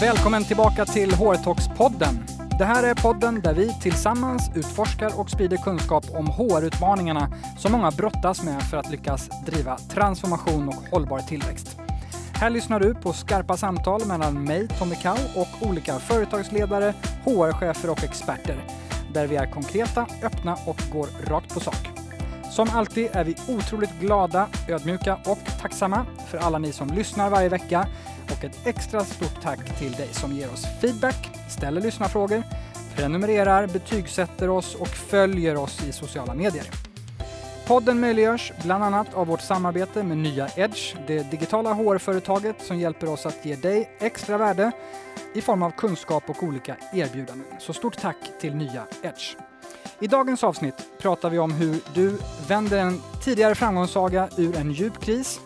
Välkommen tillbaka till HR-talks-podden. Det här är podden där vi tillsammans utforskar och sprider kunskap om HR-utmaningarna som många brottas med för att lyckas driva transformation och hållbar tillväxt. Här lyssnar du på skarpa samtal mellan mig, Tommy Kau, och olika företagsledare, HR-chefer och experter. Där vi är konkreta, öppna och går rakt på sak. Som alltid är vi otroligt glada, ödmjuka och tacksamma för alla ni som lyssnar varje vecka och ett extra stort tack till dig som ger oss feedback, ställer lyssnarfrågor, prenumererar, betygsätter oss och följer oss i sociala medier. Podden möjliggörs bland annat av vårt samarbete med Nya Edge, det digitala HR-företaget som hjälper oss att ge dig extra värde i form av kunskap och olika erbjudanden. Så stort tack till Nya Edge. I dagens avsnitt pratar vi om hur du vänder en tidigare framgångssaga ur en djup kris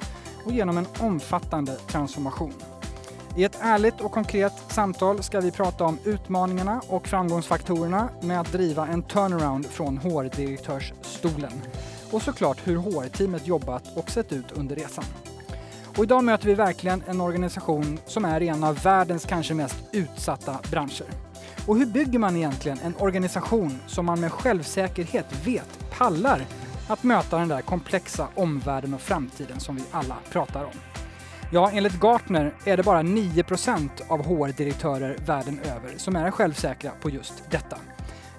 och genom en omfattande transformation. I ett ärligt och konkret samtal ska vi prata om utmaningarna och framgångsfaktorerna med att driva en turnaround från HR-direktörsstolen. Och såklart hur HR-teamet jobbat och sett ut under resan. Och idag möter vi verkligen en organisation som är i en av världens kanske mest utsatta branscher. Och hur bygger man egentligen en organisation som man med självsäkerhet vet pallar att möta den där komplexa omvärlden och framtiden som vi alla pratar om? Ja, enligt Gartner är det bara 9% av HR-direktörer världen över som är självsäkra på just detta.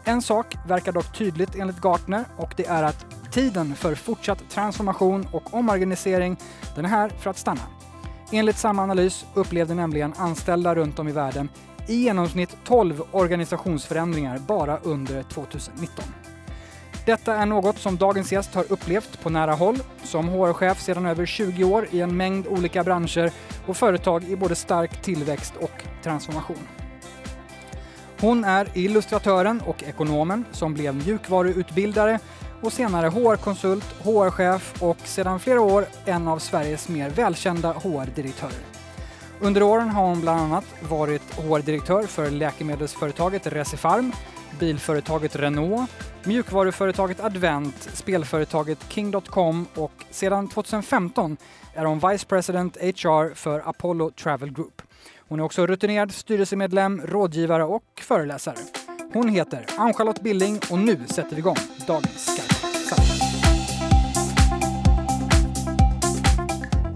En sak verkar dock tydligt enligt Gartner och det är att tiden för fortsatt transformation och omorganisering, den är här för att stanna. Enligt samma analys upplevde nämligen anställda runt om i världen i genomsnitt 12 organisationsförändringar bara under 2019. Detta är något som dagens gäst har upplevt på nära håll som HR-chef sedan över 20 år i en mängd olika branscher och företag i både stark tillväxt och transformation. Hon är illustratören och ekonomen som blev mjukvaruutbildare och senare HR-konsult, HR-chef och sedan flera år en av Sveriges mer välkända HR-direktörer. Under åren har hon bland annat varit HR-direktör för läkemedelsföretaget Recipharm, bilföretaget Renault, mjukvaruföretaget Advent, spelföretaget King.com och sedan 2015 är hon Vice President HR för Apollo Travel Group. Hon är också rutinerad styrelsemedlem, rådgivare och föreläsare. Hon heter Ann-Charlotte Billing och nu sätter vi igång dagens skarpa.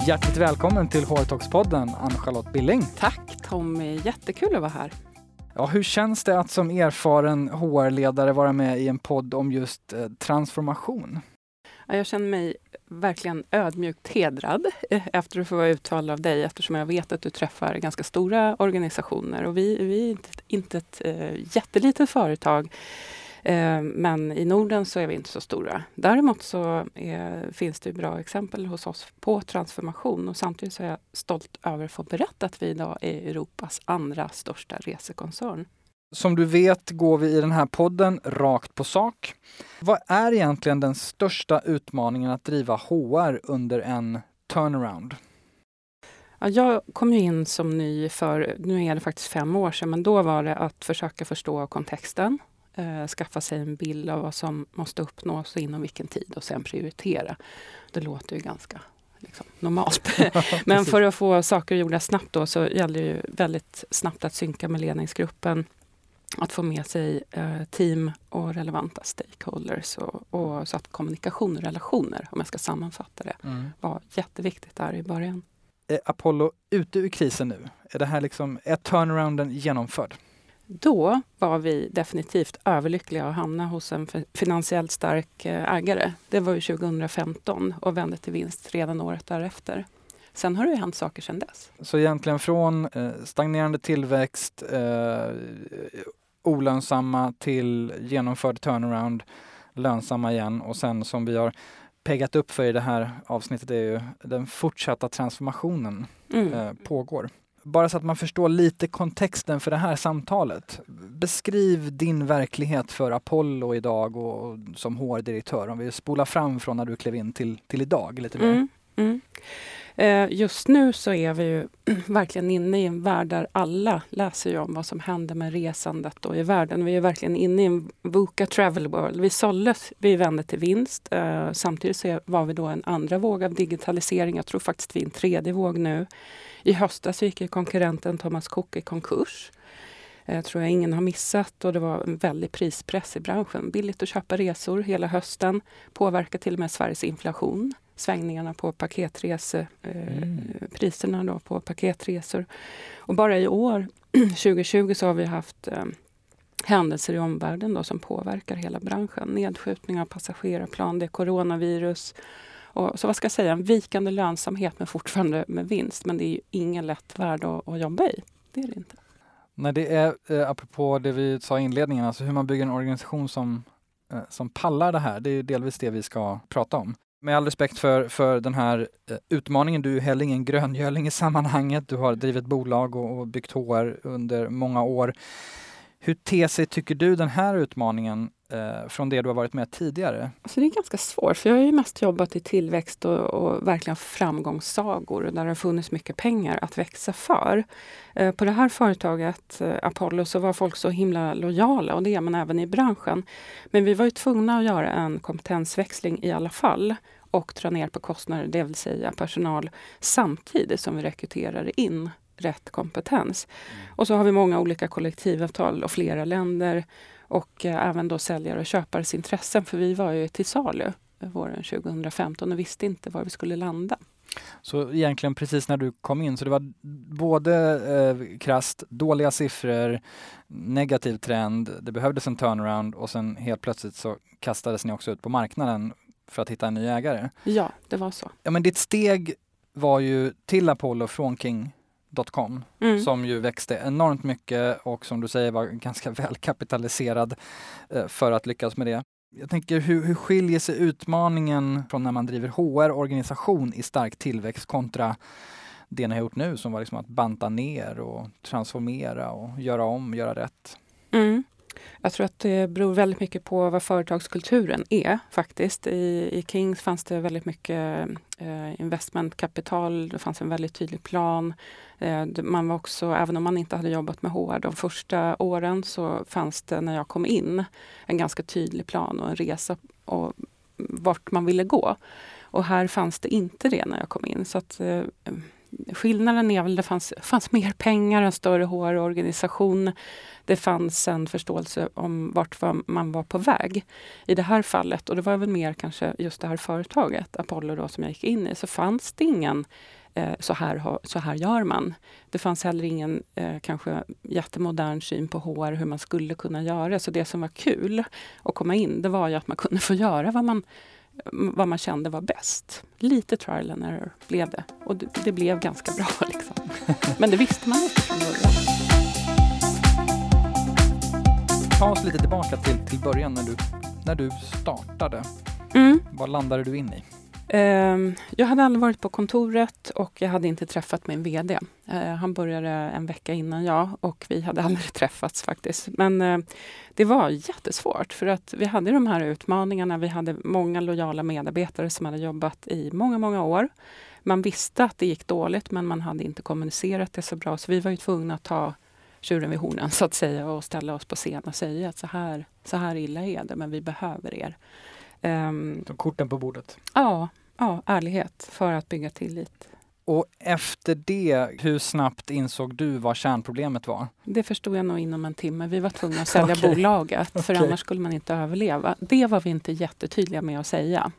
Hjärtligt välkommen till HR-talks-podden Ann-Charlotte Billing. Tack Tommy, jättekul att vara här. Ja, hur känns det att som erfaren HR-ledare vara med i en podd om just eh, transformation? Jag känner mig verkligen ödmjukt hedrad eh, efter att få vara uttalad av dig eftersom jag vet att du träffar ganska stora organisationer och vi, vi är inte, inte ett äh, jättelitet företag Eh, men i Norden så är vi inte så stora. Däremot så är, finns det bra exempel hos oss på transformation och samtidigt så är jag stolt över att få berätta att vi idag är Europas andra största resekoncern. Som du vet går vi i den här podden rakt på sak. Vad är egentligen den största utmaningen att driva HR under en turnaround? Ja, jag kom in som ny för, nu är det faktiskt fem år sedan, men då var det att försöka förstå kontexten eh, skaffa sig en bild av vad som måste uppnås och inom vilken tid och sen prioritera. Det låter ju ganska liksom, normalt. Men för att få saker gjorda snabbt då så gäller det ju väldigt snabbt att synka med ledningsgruppen. Att få med sig eh, team och relevanta stakeholders och, och, så att kommunikation och relationer, om jag ska sammanfatta det, mm. var jätteviktigt där i början. Är Apollo ute ur krisen nu? Är det här liksom, är turnarounden genomförd? Då var vi definitivt överlyckliga att hamna hos en finansiellt stark eh, ägare. Det var ju 2015 och vände till vinst redan året därefter. Sen har det hänt saker sedan dess. Så egentligen från eh, stagnerande tillväxt, eh, olönsamma till genomförd turnaround, lönsamma igen och sen som vi har peggat upp för i det här avsnittet är ju den fortsatta transformationen mm. eh, pågår bara så att man förstår lite kontexten för det här samtalet. Beskriv din verklighet för Apollo idag och, som HR-direktör. Om vi spolar fram från när du klev in till, till idag lite mer. Mm, mm. Eh, just nu så är vi ju verkligen inne i en värld där alla läser ju om vad som händer med resandet då i världen. Vi är verkligen inne i en VUCA travel world. Vi såldes, vi vände till vinst. Eh, samtidigt så var vi då en andra våg av digitalisering. Jag tror faktiskt vi är en tredje våg nu. I höstas gick konkurrenten Thomas Cook i konkurs. Eh, tror jag ingen har missat och det var en väldig prispress i branschen. Billigt att köpa resor hela hösten. Påverkar till och med Sveriges inflation. Svängningarna på paketresepriserna mm. på paketresor. Och bara i år, 2020, så har vi haft eh, händelser i omvärlden då, som påverkar hela branschen. Nedskjutning av passagerarplan, det är coronavirus. Och, så vad ska jag säga, en vikande lönsamhet men fortfarande med vinst. Men det är ju ingen lätt värld att, att jobba i. Det är det inte. Nej, det är eh, apropå det vi sa i inledningen, alltså hur man bygger en organisation som, eh, som pallar det här. Det är delvis det vi ska prata om. Med all respekt för, för den här eh, utmaningen, du är heller ingen gröngöling i sammanhanget. Du har drivit bolag och, och byggt HR under många år. Hur ter sig, tycker du, den här utmaningen eh, från det du har varit med tidigare? Alltså det är ganska svårt, för jag har ju mest jobbat i tillväxt och, och verkligen framgångssagor där det har funnits mycket pengar att växa för. Eh, på det här företaget, eh, Apollo, så var folk så himla lojala och det är man även i branschen. Men vi var ju tvungna att göra en kompetensväxling i alla fall och dra ner på kostnader, det vill säga personal, samtidigt som vi rekryterade in rätt kompetens. Mm. Och så har vi många olika kollektivavtal och flera länder och eh, även då säljare och köpares intressen. För vi var ju till salu våren 2015 och visste inte var vi skulle landa. Så egentligen precis när du kom in, så det var både eh, krast, dåliga siffror, negativ trend, det behövdes en turnaround och sen helt plötsligt så kastades ni också ut på marknaden för att hitta en ny ägare. Ja, det var så. Ja, men ditt steg var ju till Apollo från King Com, mm. som ju växte enormt mycket och som du säger var ganska välkapitaliserad eh, för att lyckas med det. Jag tänker hur, hur skiljer sig utmaningen från när man driver HR-organisation i stark tillväxt kontra det ni har gjort nu som var liksom att banta ner och transformera och göra om, göra rätt? Mm. Jag tror att det beror väldigt mycket på vad företagskulturen är faktiskt. I, i Kings fanns det väldigt mycket eh, investmentkapital, det fanns en väldigt tydlig plan. Eh, man var också, även om man inte hade jobbat med HR de första åren så fanns det när jag kom in en ganska tydlig plan och en resa och vart man ville gå. Och här fanns det inte det när jag kom in. Så att, eh, skillnaden är väl att det fanns, fanns mer pengar, en större HR-organisation. Det fanns en förståelse om vart man var på väg. I det här fallet, och det var väl mer kanske just det här företaget, Apollo då, som jag gick in i, så fanns det ingen eh, så, här, så här gör man. Det fanns heller ingen eh, kanske jättemodern syn på HR, hur man skulle kunna göra. Så det som var kul att komma in, det var ju att man kunde få göra vad man vad man kände var bäst. Lite trial and error blev det. Och det, blev ganska bra. Liksom. Men det visste man inte från början. Ta oss lite tillbaka till, till början när du, när du startade. Mm. Vad landade du in i? Ehm, jag hade aldrig varit på kontoret och jag hade inte träffat min VD. Eh, han började en vecka innan jag och vi hade aldrig träffats faktiskt. Men eh, det var jättesvårt för att vi hade de här utmaningarna. Vi hade många lojala medarbetare som hade jobbat i många, många år. Man visste att det gick dåligt men man hade inte kommunicerat det så bra så vi var ju tvungna att ta tjuren vid hornen så att säga och ställa oss på scen och säga att så här, så här illa är det men vi behöver er. Um, korten på bordet? Ja, ja, ärlighet för att bygga tillit. Och efter det, hur snabbt insåg du vad kärnproblemet var? Det förstod jag nog inom en timme. Vi var tvungna att sälja okay. bolaget för okay. annars skulle man inte överleva. Det var vi inte jättetydliga med att säga.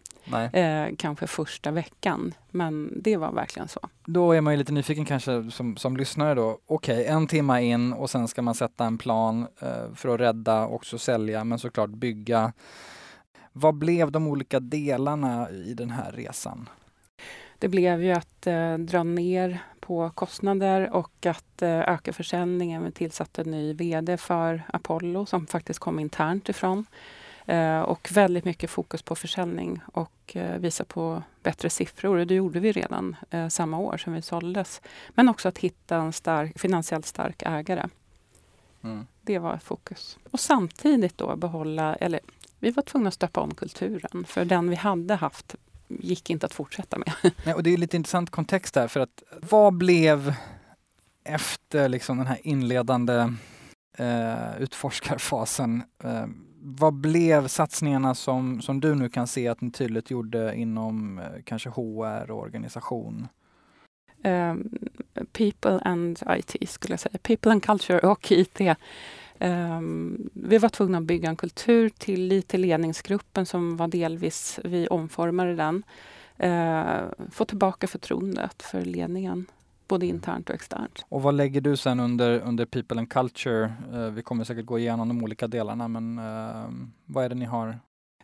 Eh, kanske första veckan, men det var verkligen så. Då är man ju lite nyfiken kanske som, som lyssnare då. Okej, okay, en timme in och sen ska man sätta en plan eh, för att rädda och också sälja, men såklart bygga vad blev de olika delarna i den här resan? Det blev ju att eh, dra ner på kostnader och att eh, öka försäljningen. Vi tillsatte en ny VD för Apollo som faktiskt kom internt ifrån. Eh, och väldigt mycket fokus på försäljning och eh, visa på bättre siffror. Det gjorde vi redan eh, samma år som vi såldes. Men också att hitta en stark, finansiellt stark ägare. Mm. Det var fokus. Och samtidigt då behålla, eller vi var tvungna att stöpa om kulturen. För den vi hade haft gick inte att fortsätta med. Nej, och det är lite intressant kontext där för att vad blev efter liksom den här inledande eh, utforskarfasen, eh, vad blev satsningarna som, som du nu kan se att ni tydligt gjorde inom eh, kanske HR och organisation? Um, people and IT skulle jag säga. People and culture och IT. Um, ehm, vi var tvungna att bygga en kultur till ledningsgruppen som var delvis, vi omformade den. Uh, få tillbaka förtroendet för ledningen både internt och externt. Och vad lägger du sen under, under People and Culture? Uh, vi kommer säkert gå igenom de olika delarna, men uh, vad är det ni har?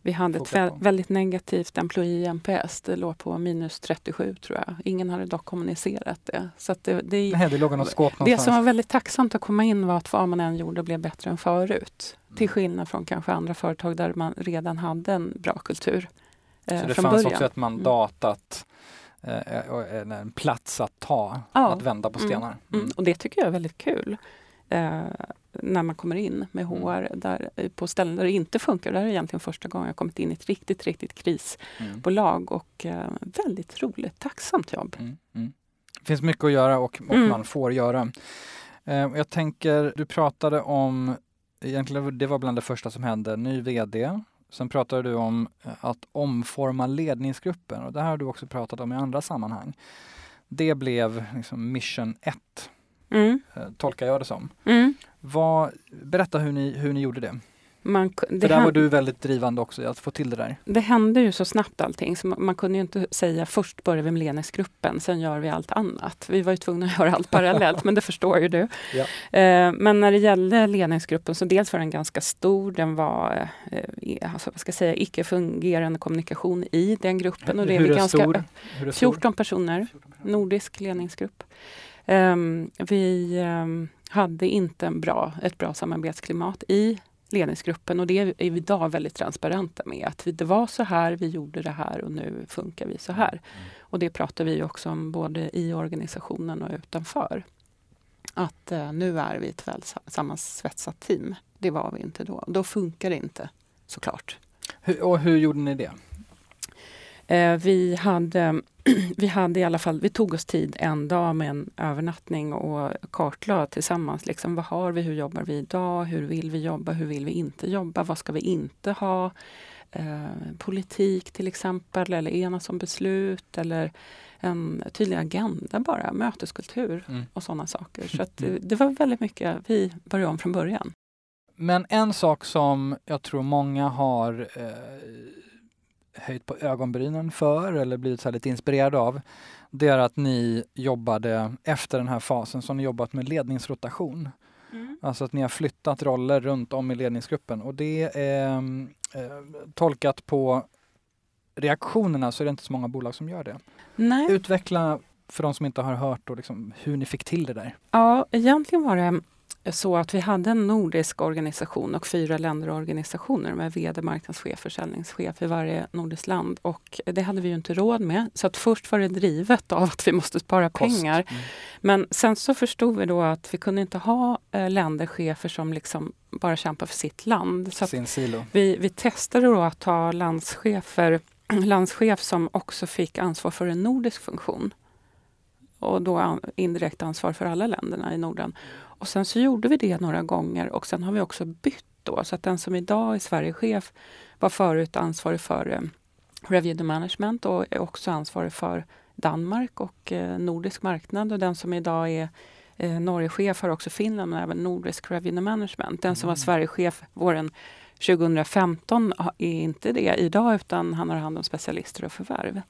Vi hade ett vä väldigt negativt employee NPS. Det låg på minus 37 tror jag. Ingen hade dock kommunicerat det. Så det, det, Nej, det, låg något skåp det som var väldigt tacksamt att komma in var att vad man än gjorde blev bättre än förut. Mm. Till skillnad från kanske andra företag där man redan hade en bra kultur. Eh, så det fanns början. också ett mandat att eh, en plats att ta, ja. att vända på mm. stenar. Mm. Mm. Och det tycker jag är väldigt kul. Eh, när man kommer in med HR mm. där, eh, på ställen där det inte funkar. Det här är egentligen första gången jag kommit in i ett riktigt, riktigt krisbolag mm. och eh, väldigt roligt, tacksamt jobb. Mm. Mm. Det finns mycket att göra och, och man får göra. Eh, jag tänker, du pratade om, egentligen det var bland det första som hände, ny VD Sen pratade du om eh, att omforma ledningsgruppen och det här har du också pratat om i andra sammanhang. Det blev liksom mission 1, mm. Eh, tolkar jag det som. Mm. Vad, berätta hur ni, hur ni gjorde det. Man, det För där var du väldigt drivande också i att få till det där. Det hände ju så snabbt allting så man kunde ju inte säga först börjar vi med ledningsgruppen, sen gör vi allt annat. Vi var ju tvungna att göra allt parallellt, men det förstår ju du. Ja. Eh, men när det gällde ledningsgruppen så dels var den ganska stor, den var eh, alltså, vad ska jag säga, icke fungerande kommunikation i den gruppen. Och det Hur är, ganska, stor? Hur är 14 personer, 14 personer, nordisk ledningsgrupp. Um, vi um, hade inte en bra, ett bra samarbetsklimat i ledningsgruppen och det är vi idag väldigt transparenta med. Att det var så här, vi gjorde det här och nu funkar vi så här. Mm. Och det pratar vi också om både i organisationen och utanför. Att eh, nu är vi ett väl sammansvetsat team. Det var vi inte då. Då funkar det inte såklart. Hur, och hur gjorde ni det? Eh, vi, hade, vi hade i alla fall, vi tog oss tid en dag med en övernattning och kartlade tillsammans. Liksom, vad har vi? Hur jobbar vi idag? Hur vill vi jobba? Hur vill vi inte jobba? Vad ska vi inte ha? Eh, politik till exempel, eller enas om beslut eller en tydlig agenda bara, möteskultur mm. och sådana saker. Så att, mm. det var väldigt mycket, vi började om från början. Men en sak som jag tror många har eh, höjt på ögonbrynen för eller blivit så lite inspirerade av, det är att ni jobbade efter den här fasen, har ni jobbat med ledningsrotation. Mm. Alltså att ni har flyttat roller runt om i ledningsgruppen och det är eh, tolkat på reaktionerna så är det inte så många bolag som gör det. Nej. Utveckla för de som inte har hört då, liksom, hur ni fick till det där. Ja, egentligen var det så att vi hade en nordisk organisation och fyra länderorganisationer med VD, marknadschef, försäljningschef i varje nordiskt land. Och det hade vi ju inte råd med. Så att först var det drivet av att vi måste spara Kost. pengar. Mm. Men sen så förstod vi då att vi kunde inte ha eh, länderchefer som liksom bara kämpar för sitt land. Så Sin silo. Vi, vi testade då att ha landschefer, landschef som också fick ansvar för en nordisk funktion och då indirekt ansvar för alla länderna i Norden. Och sen så gjorde vi det några gånger och sen har vi också bytt då. Så att den som idag är Sverigechef var förut ansvarig för eh, Review Management och är också ansvarig för Danmark och eh, nordisk marknad. Och den som idag är eh, Norgechef har också Finland men även nordisk Review Management. Den som var mm. Sverigechef våren 2015 är inte det idag utan han har hand om specialister och förvärv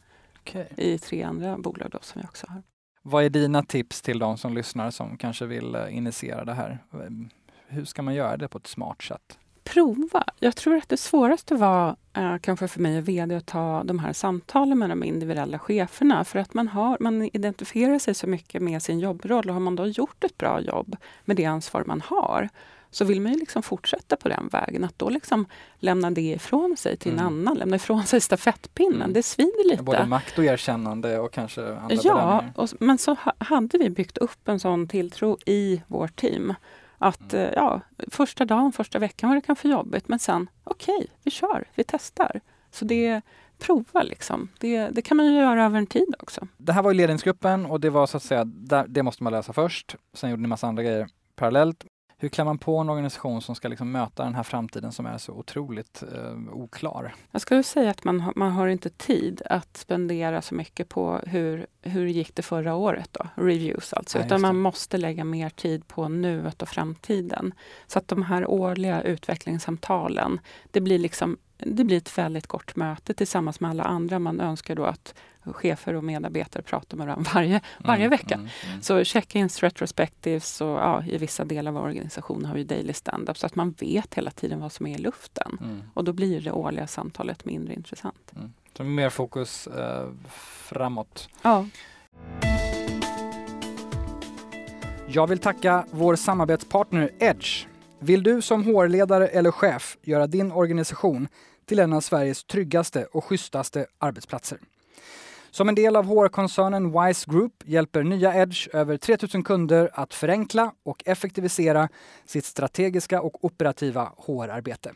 okay. i tre andra bolag då, som vi också har. Vad är dina tips till de som lyssnar som kanske vill eh, initiera det här? Ehm, hur ska man göra det på ett smart sätt? Prova. Jag tror att det svåraste var eh, kanske för mig och VD att ta de här samtalen med de individuella cheferna. För att man, har, man identifierar sig så mycket med sin jobbroll och har man då gjort ett bra jobb med det ansvar man har så vill man ju liksom fortsätta på den vägen. Att då liksom lämna det ifrån sig till mm. en annan, lämna ifrån sig stafettpinnen, mm. det svider lite. Både makt och erkännande och kanske andra Ja, och, men så hade vi byggt upp en sån tilltro i vårt team. Att mm. Eh, ja, första dagen, första veckan var det kanske jobbigt, men sen okej, okay, vi kör, vi testar. Så det, prova liksom. Det, det kan man ju göra över en tid också. Det här var ju ledningsgruppen och det var så att säga, där, det måste man lösa först. Sen gjorde ni massa andra grejer parallellt. Hur klär man på en organisation som ska liksom möta den här framtiden som är så otroligt eh, oklar? Jag skulle säga att man, man har inte tid att spendera så mycket på hur, hur gick det förra året då? Reviews alltså. Ja, Utan man måste lägga mer tid på nuet och framtiden. Så att de här årliga utvecklingssamtalen, det blir liksom det blir ett väldigt kort möte tillsammans med alla andra. Man önskar då att chefer och medarbetare pratar med varandra varje, varje Mm, vecka. mm, mm. Så check-ins, retrospectives och ja, i vissa delar av organisationen har vi daily stand-up så att man vet hela tiden vad som är i luften. Mm, Och då blir det årliga samtalet mindre intressant. mm. Så mer fokus eh, framåt. Ja. Jag vill tacka vår samarbetspartner Edge. Vill du som HR-ledare eller chef göra din organisation till en av Sveriges tryggaste och schysstaste arbetsplatser? Som en del av HR-koncernen Wise Group hjälper nya Edge över 3000 kunder att förenkla och effektivisera sitt strategiska och operativa HR-arbete.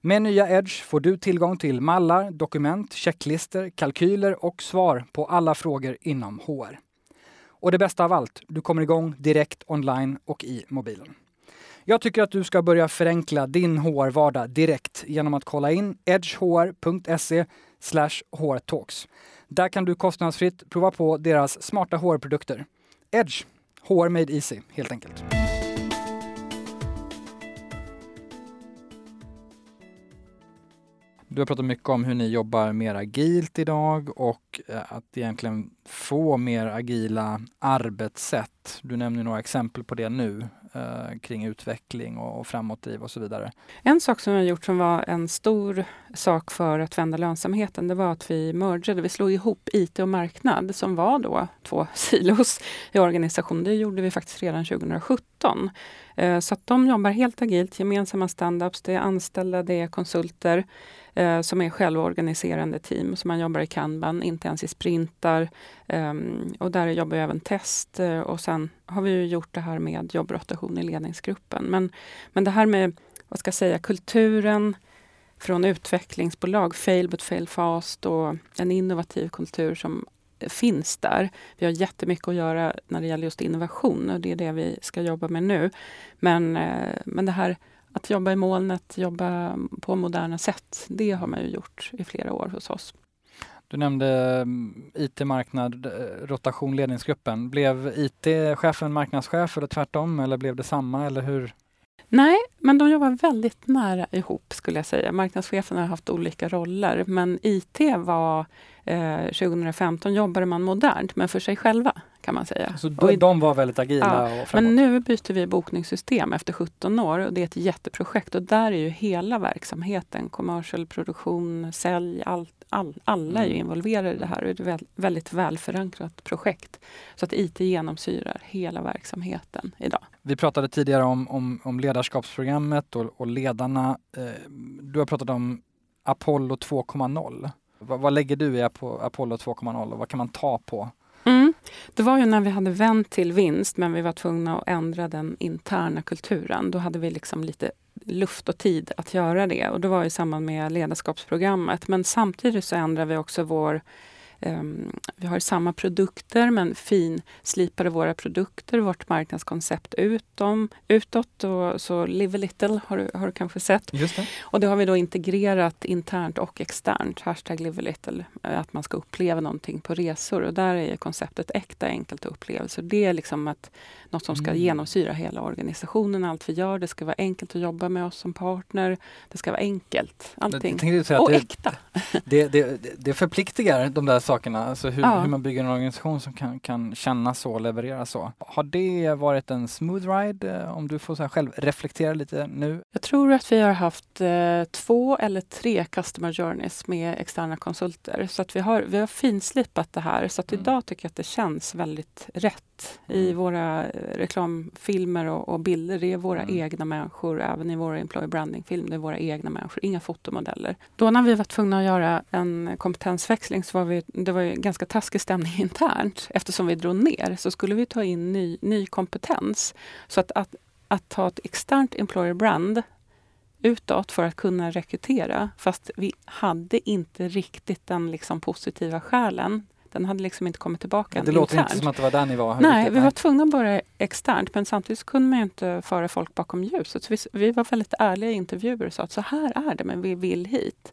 Med nya Edge får du tillgång till mallar, dokument, checklister, kalkyler och svar på alla frågor inom HR. Och det bästa av allt, du kommer igång direkt online och i mobilen. Jag tycker att du ska börja förenkla din HR-vardag direkt genom att kolla in edgehr.se hrtalks. Där kan du kostnadsfritt prova på deras smarta HR-produkter. Edge, HR made easy helt enkelt. Du har pratat mycket om hur ni jobbar mer agilt idag och eh, att egentligen få mer agila arbetssätt. Du nämner några exempel på det nu eh, kring utveckling och, och framåtdriv och så vidare. En sak som vi har gjort som var en stor sak för att vända lönsamheten, det var att vi mergade, vi slog ihop IT och marknad som var då två silos i organisationen. Det gjorde vi faktiskt redan 2017. Eh, Så att de jobbar helt agilt, gemensamma standups, det är anställda, det är konsulter eh, som är självorganiserande team. Så man jobbar i kanban, inte ens i sprintar. Ehm, och där jobbar jag även test eh, och sen har vi ju gjort det här med jobbrotation i ledningsgruppen. Men, men det här med, vad ska jag säga, kulturen från utvecklingsbolag, fail but fail fast och en innovativ kultur som finns där. Vi har jättemycket att göra när det gäller just innovation och det är det vi ska jobba med nu. Men, eh, men det här att jobba i molnet, jobba på moderna sätt, det har man ju gjort i flera år hos oss. Du nämnde mm, IT-marknad, eh, rotation, ledningsgruppen. Blev IT-chefen marknadschef eller tvärtom? Eller blev det samma? Eller hur? Nej, men de jobbar väldigt nära ihop skulle jag säga. Marknadscheferna har haft olika roller, men IT var eh, 2015 jobbade man modernt, men för sig själva kan man säga. Så i- de, var väldigt agila framåt? Men nu byter vi bokningssystem efter 17 år och det är ett jätteprojekt och där är ju hela verksamheten, commercial produktion, sälj, allt, all, alla är ju Mm. involverade i det här det är ett väl, väldigt välförankrat projekt. Så att IT genomsyrar hela verksamheten idag. Vi pratade tidigare om, om, om ledarskapsprogrammet och, och ledarna. Eh, du har pratat om Apollo 2.0. Vad, vad lägger du i Apollo 2.0 och vad kan man ta på? Mm. Det var ju när vi hade vänt till vinst men vi var tvungna att ändra den interna kulturen. Då hade vi liksom lite luft och tid att göra det och det var i samband med ledarskapsprogrammet. Men samtidigt så ändrade vi också vår ehm, vi har samma produkter men finslipade våra produkter, vårt marknadskoncept utom, utåt. Och så Live a little har du, har du kanske sett. Just det. Och det har vi då integrerat internt och externt. Hashtag live a little. eh, Att man ska uppleva någonting på resor. Och där är konceptet äkta, enkelt och upplevelse. Det är liksom att något som ska Mm. genomsyra hela organisationen. Allt vi gör. Det ska vara enkelt att jobba med oss som partner. Det ska vara enkelt. Allting. Och det, äkta. det, det- det förpliktigar de där sakerna, alltså hur, Ja. hur man bygger en organisation som kan, kan känna så och leverera så. Har det varit en smooth ride eh, om du får så själv reflektera lite nu? Jag tror att vi har haft eh, två eller tre customer journeys med externa konsulter. Så att vi har, vi har finslipat det här. Så att Mm. idag tycker jag att det känns väldigt rätt i Mm. våra eh, reklamfilmer och, och bilder. Det är våra Mm. egna människor, även i våra employer branding-film. Det är våra egna människor, inga fotomodeller. Då när vi var tvungna att göra en kompetensväxling så var vi, det var ju ganska taskig stämning internt. Eftersom vi drog ner så skulle vi ta in ny, ny kompetens. Så att, att, att ta ett externt employer brand utåt för att kunna rekrytera. Fast vi hade inte riktigt den liksom positiva själen. Den hade liksom inte kommit tillbaka. Det låter internt. inte som att det var där ni var. Nej, riktigt, vi var tvungna att börja externt men samtidigt kunde man inte föra folk bakom ljuset. Så vi, vi var väldigt ärliga i intervjuer och sa att så här är det men vi vill hit.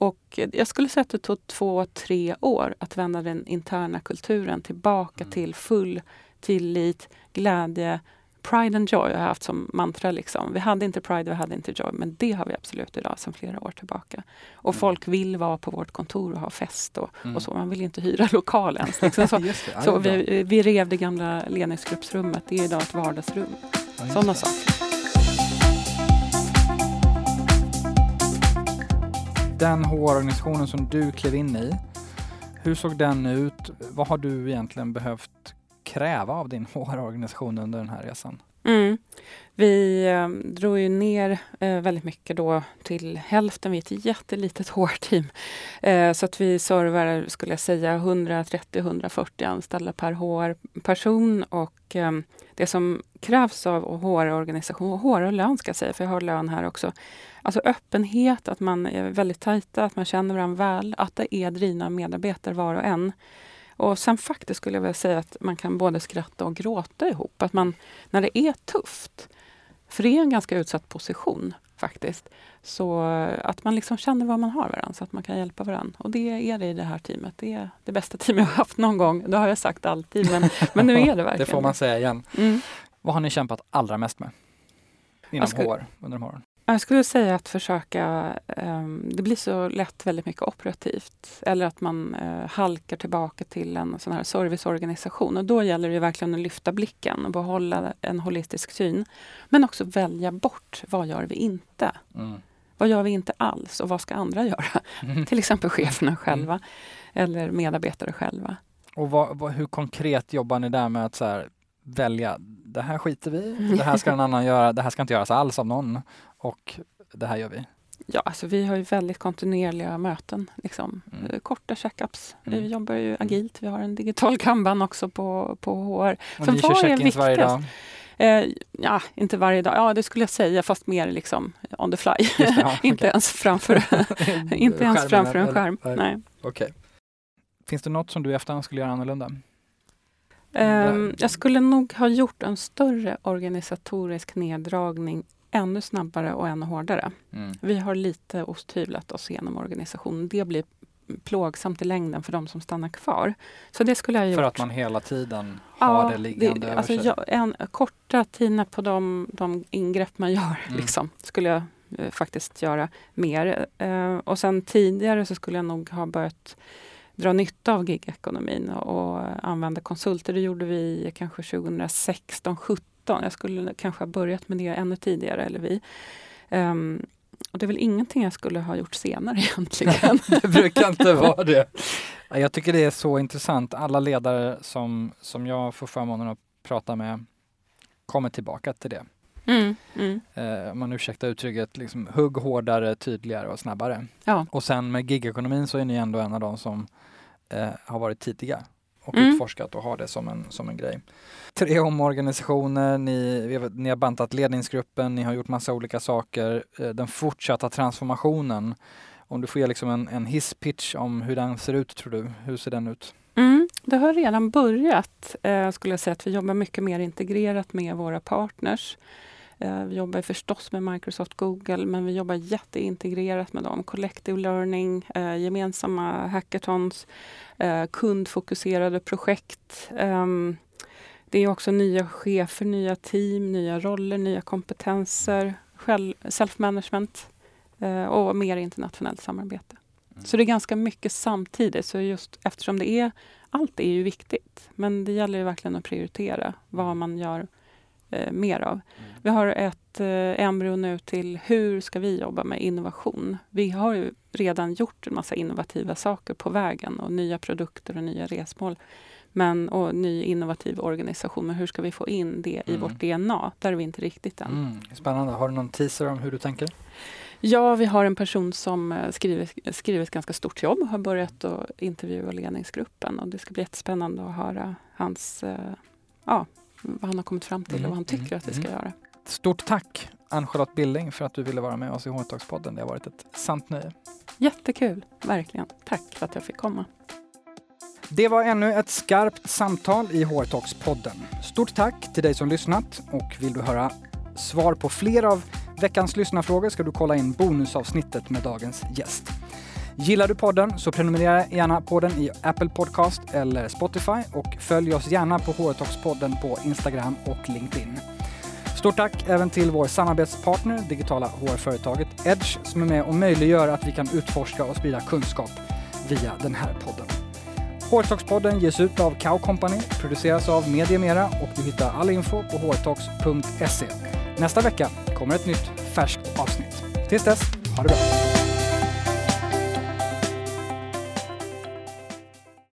Och jag skulle säga att det tog två, tre år att vända den interna kulturen tillbaka mm. till full tillit, glädje, Pride and joy har jag haft som mantra. Liksom. Vi hade inte pride, vi hade inte joy, men det har vi absolut idag sedan flera år tillbaka. Och mm. folk vill vara på vårt kontor och ha fest och, mm. och så. Man vill inte hyra lokal ens. Liksom. Så, så vi, vi rev det gamla ledningsgruppsrummet. Det är idag ett vardagsrum. Ja, Sådana saker. Den HR-organisationen som du klev in i, hur såg den ut? Vad har du egentligen behövt kräva av din HR-organisation under den här resan? Mm. Vi eh, drog ju ner eh, väldigt mycket då till hälften. Vi är ett jättelitet HR-team. Eh, så att vi servar, skulle jag säga, 130-140 anställda per HR-person. Och eh, det som krävs av HR-organisation, HR och lön ska jag säga, för jag har lön här också. Alltså öppenhet, att man är väldigt tajta, att man känner varandra väl, att det är drivna medarbetare var och en. Och sen faktiskt skulle jag vilja säga att man kan både skratta och gråta ihop. Att man, när det är tufft, för det är en ganska utsatt position faktiskt, så att man liksom känner var man har varandra så att man kan hjälpa varandra. Och det är det i det här teamet. Det är det bästa team jag har haft någon gång. Det har jag sagt alltid, men, men nu är det verkligen Det får man säga igen. Mm. Vad har ni kämpat allra mest med inom skulle, HR under de åren? Jag skulle säga att försöka... Um, det blir så lätt väldigt mycket operativt. Eller att man uh, halkar tillbaka till en sån här serviceorganisation. Och då gäller det verkligen att lyfta blicken och behålla en holistisk syn. Men också välja bort, vad gör vi inte? Mm. Vad gör vi inte alls och vad ska andra göra? Mm. Till exempel cheferna själva mm. eller medarbetare själva. Och vad, vad, hur konkret jobbar ni där med att så här, välja, det här skiter vi det här ska en annan göra, det här ska inte göras alls av någon och det här gör vi? Ja, alltså vi har ju väldigt kontinuerliga möten. Liksom. Mm. Eh, korta checkups. Mm. Vi jobbar ju mm. agilt. Vi har en digital kanban också på, på HR. Och Så ni kör check-ins varje dag? Eh, ja, inte varje dag. Ja, det skulle jag säga, fast mer liksom on the fly. Det, ja, inte ens framför, inte ens framför en skärm. Nej. Nej. Okay. Finns det något som du i efterhand skulle göra annorlunda? Um, jag skulle nog ha gjort en större organisatorisk neddragning ännu snabbare och ännu hårdare. Mm. Vi har lite osthyvlat oss genom organisationen. Det blir plågsamt i längden för de som stannar kvar. Så det skulle jag ha gjort. För att man hela tiden har ja, det liggande det, alltså jag, en, Korta tider på de, de ingrepp man gör, mm. liksom, skulle jag eh, faktiskt göra mer. Eh, och sen tidigare så skulle jag nog ha börjat dra nytta av gigekonomin och, och använda konsulter. Det gjorde vi kanske 2016, 2017 Jag skulle kanske ha börjat med det ännu tidigare, eller vi. Um, och det är väl ingenting jag skulle ha gjort senare egentligen. det brukar inte vara det. Jag tycker det är så intressant. Alla ledare som, som jag får förmånen att prata med kommer tillbaka till det. Mm, mm. Eh, man ursäktar uttrycket, liksom, hugg hårdare, tydligare och snabbare. Ja. Och sen med gigekonomin så är ni ändå en av de som eh, har varit tidiga och mm. utforskat och har det som en, som en grej. Tre omorganisationer, ni, ni har bantat ledningsgruppen, ni har gjort massa olika saker. Eh, den fortsatta transformationen, om du får ge liksom en, en hisspitch om hur den ser ut, tror du? Hur ser den ut? Mm, det har redan börjat, eh, skulle jag säga, att vi jobbar mycket mer integrerat med våra partners. Eh, vi jobbar förstås med Microsoft Google, men vi jobbar jätteintegrerat med dem. Collective learning, eh, gemensamma hackathons, eh, kundfokuserade projekt. Ehm, det är också nya chefer, nya team, nya roller, nya kompetenser, self-management och mer internationellt samarbete. Mm. Så det är ganska mycket samtidigt. Så just eftersom det är, allt är ju viktigt, men det gäller ju verkligen att prioritera vad man gör eh, mer av. Mm. Vi har ett eh, embryo nu till hur ska vi jobba med innovation? Vi har ju redan gjort en massa innovativa saker på vägen och nya produkter och nya resmål. Men, och ny innovativ organisation. Men hur ska vi få in det i mm. vårt DNA? Där är vi inte riktigt än. Mm. Spännande. Har du någon teaser om hur du tänker? Ja, vi har en person som eh, skriver, skriver ett ganska stort jobb och har börjat att intervjua ledningsgruppen. Och det ska bli jättespännande att höra hans, eh, ja, vad han har kommit fram till och vad han mm, tycker mm, att vi ska mm. göra. Stort tack Ann-Charlotte Billing för att du ville vara med oss i HR-talkspodden. Det har varit ett sant nöje. Jättekul, verkligen. Tack för att jag fick komma. Det var ännu ett skarpt samtal i HR-talkspodden. Stort tack till dig som lyssnat och vill du höra svar på fler av veckans lyssnarfrågor ska du kolla in bonusavsnittet med dagens gäst. Gillar du podden så prenumerera gärna på den i Apple Podcast eller Spotify och följ oss gärna på HR-talkspodden på Instagram och LinkedIn. Stort tack även till vår samarbetspartner, digitala HR-företaget Edge, som är med och möjliggör att vi kan utforska och sprida kunskap via den här podden. HR-talkspodden ges ut av Cow Company, produceras av Media Mera och du hittar all info på hrtalks.se. Nästa vecka kommer ett nytt färskt avsnitt. Tills dess, ha det bra!